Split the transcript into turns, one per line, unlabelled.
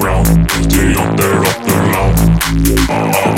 Above ground, stay up there up there loud.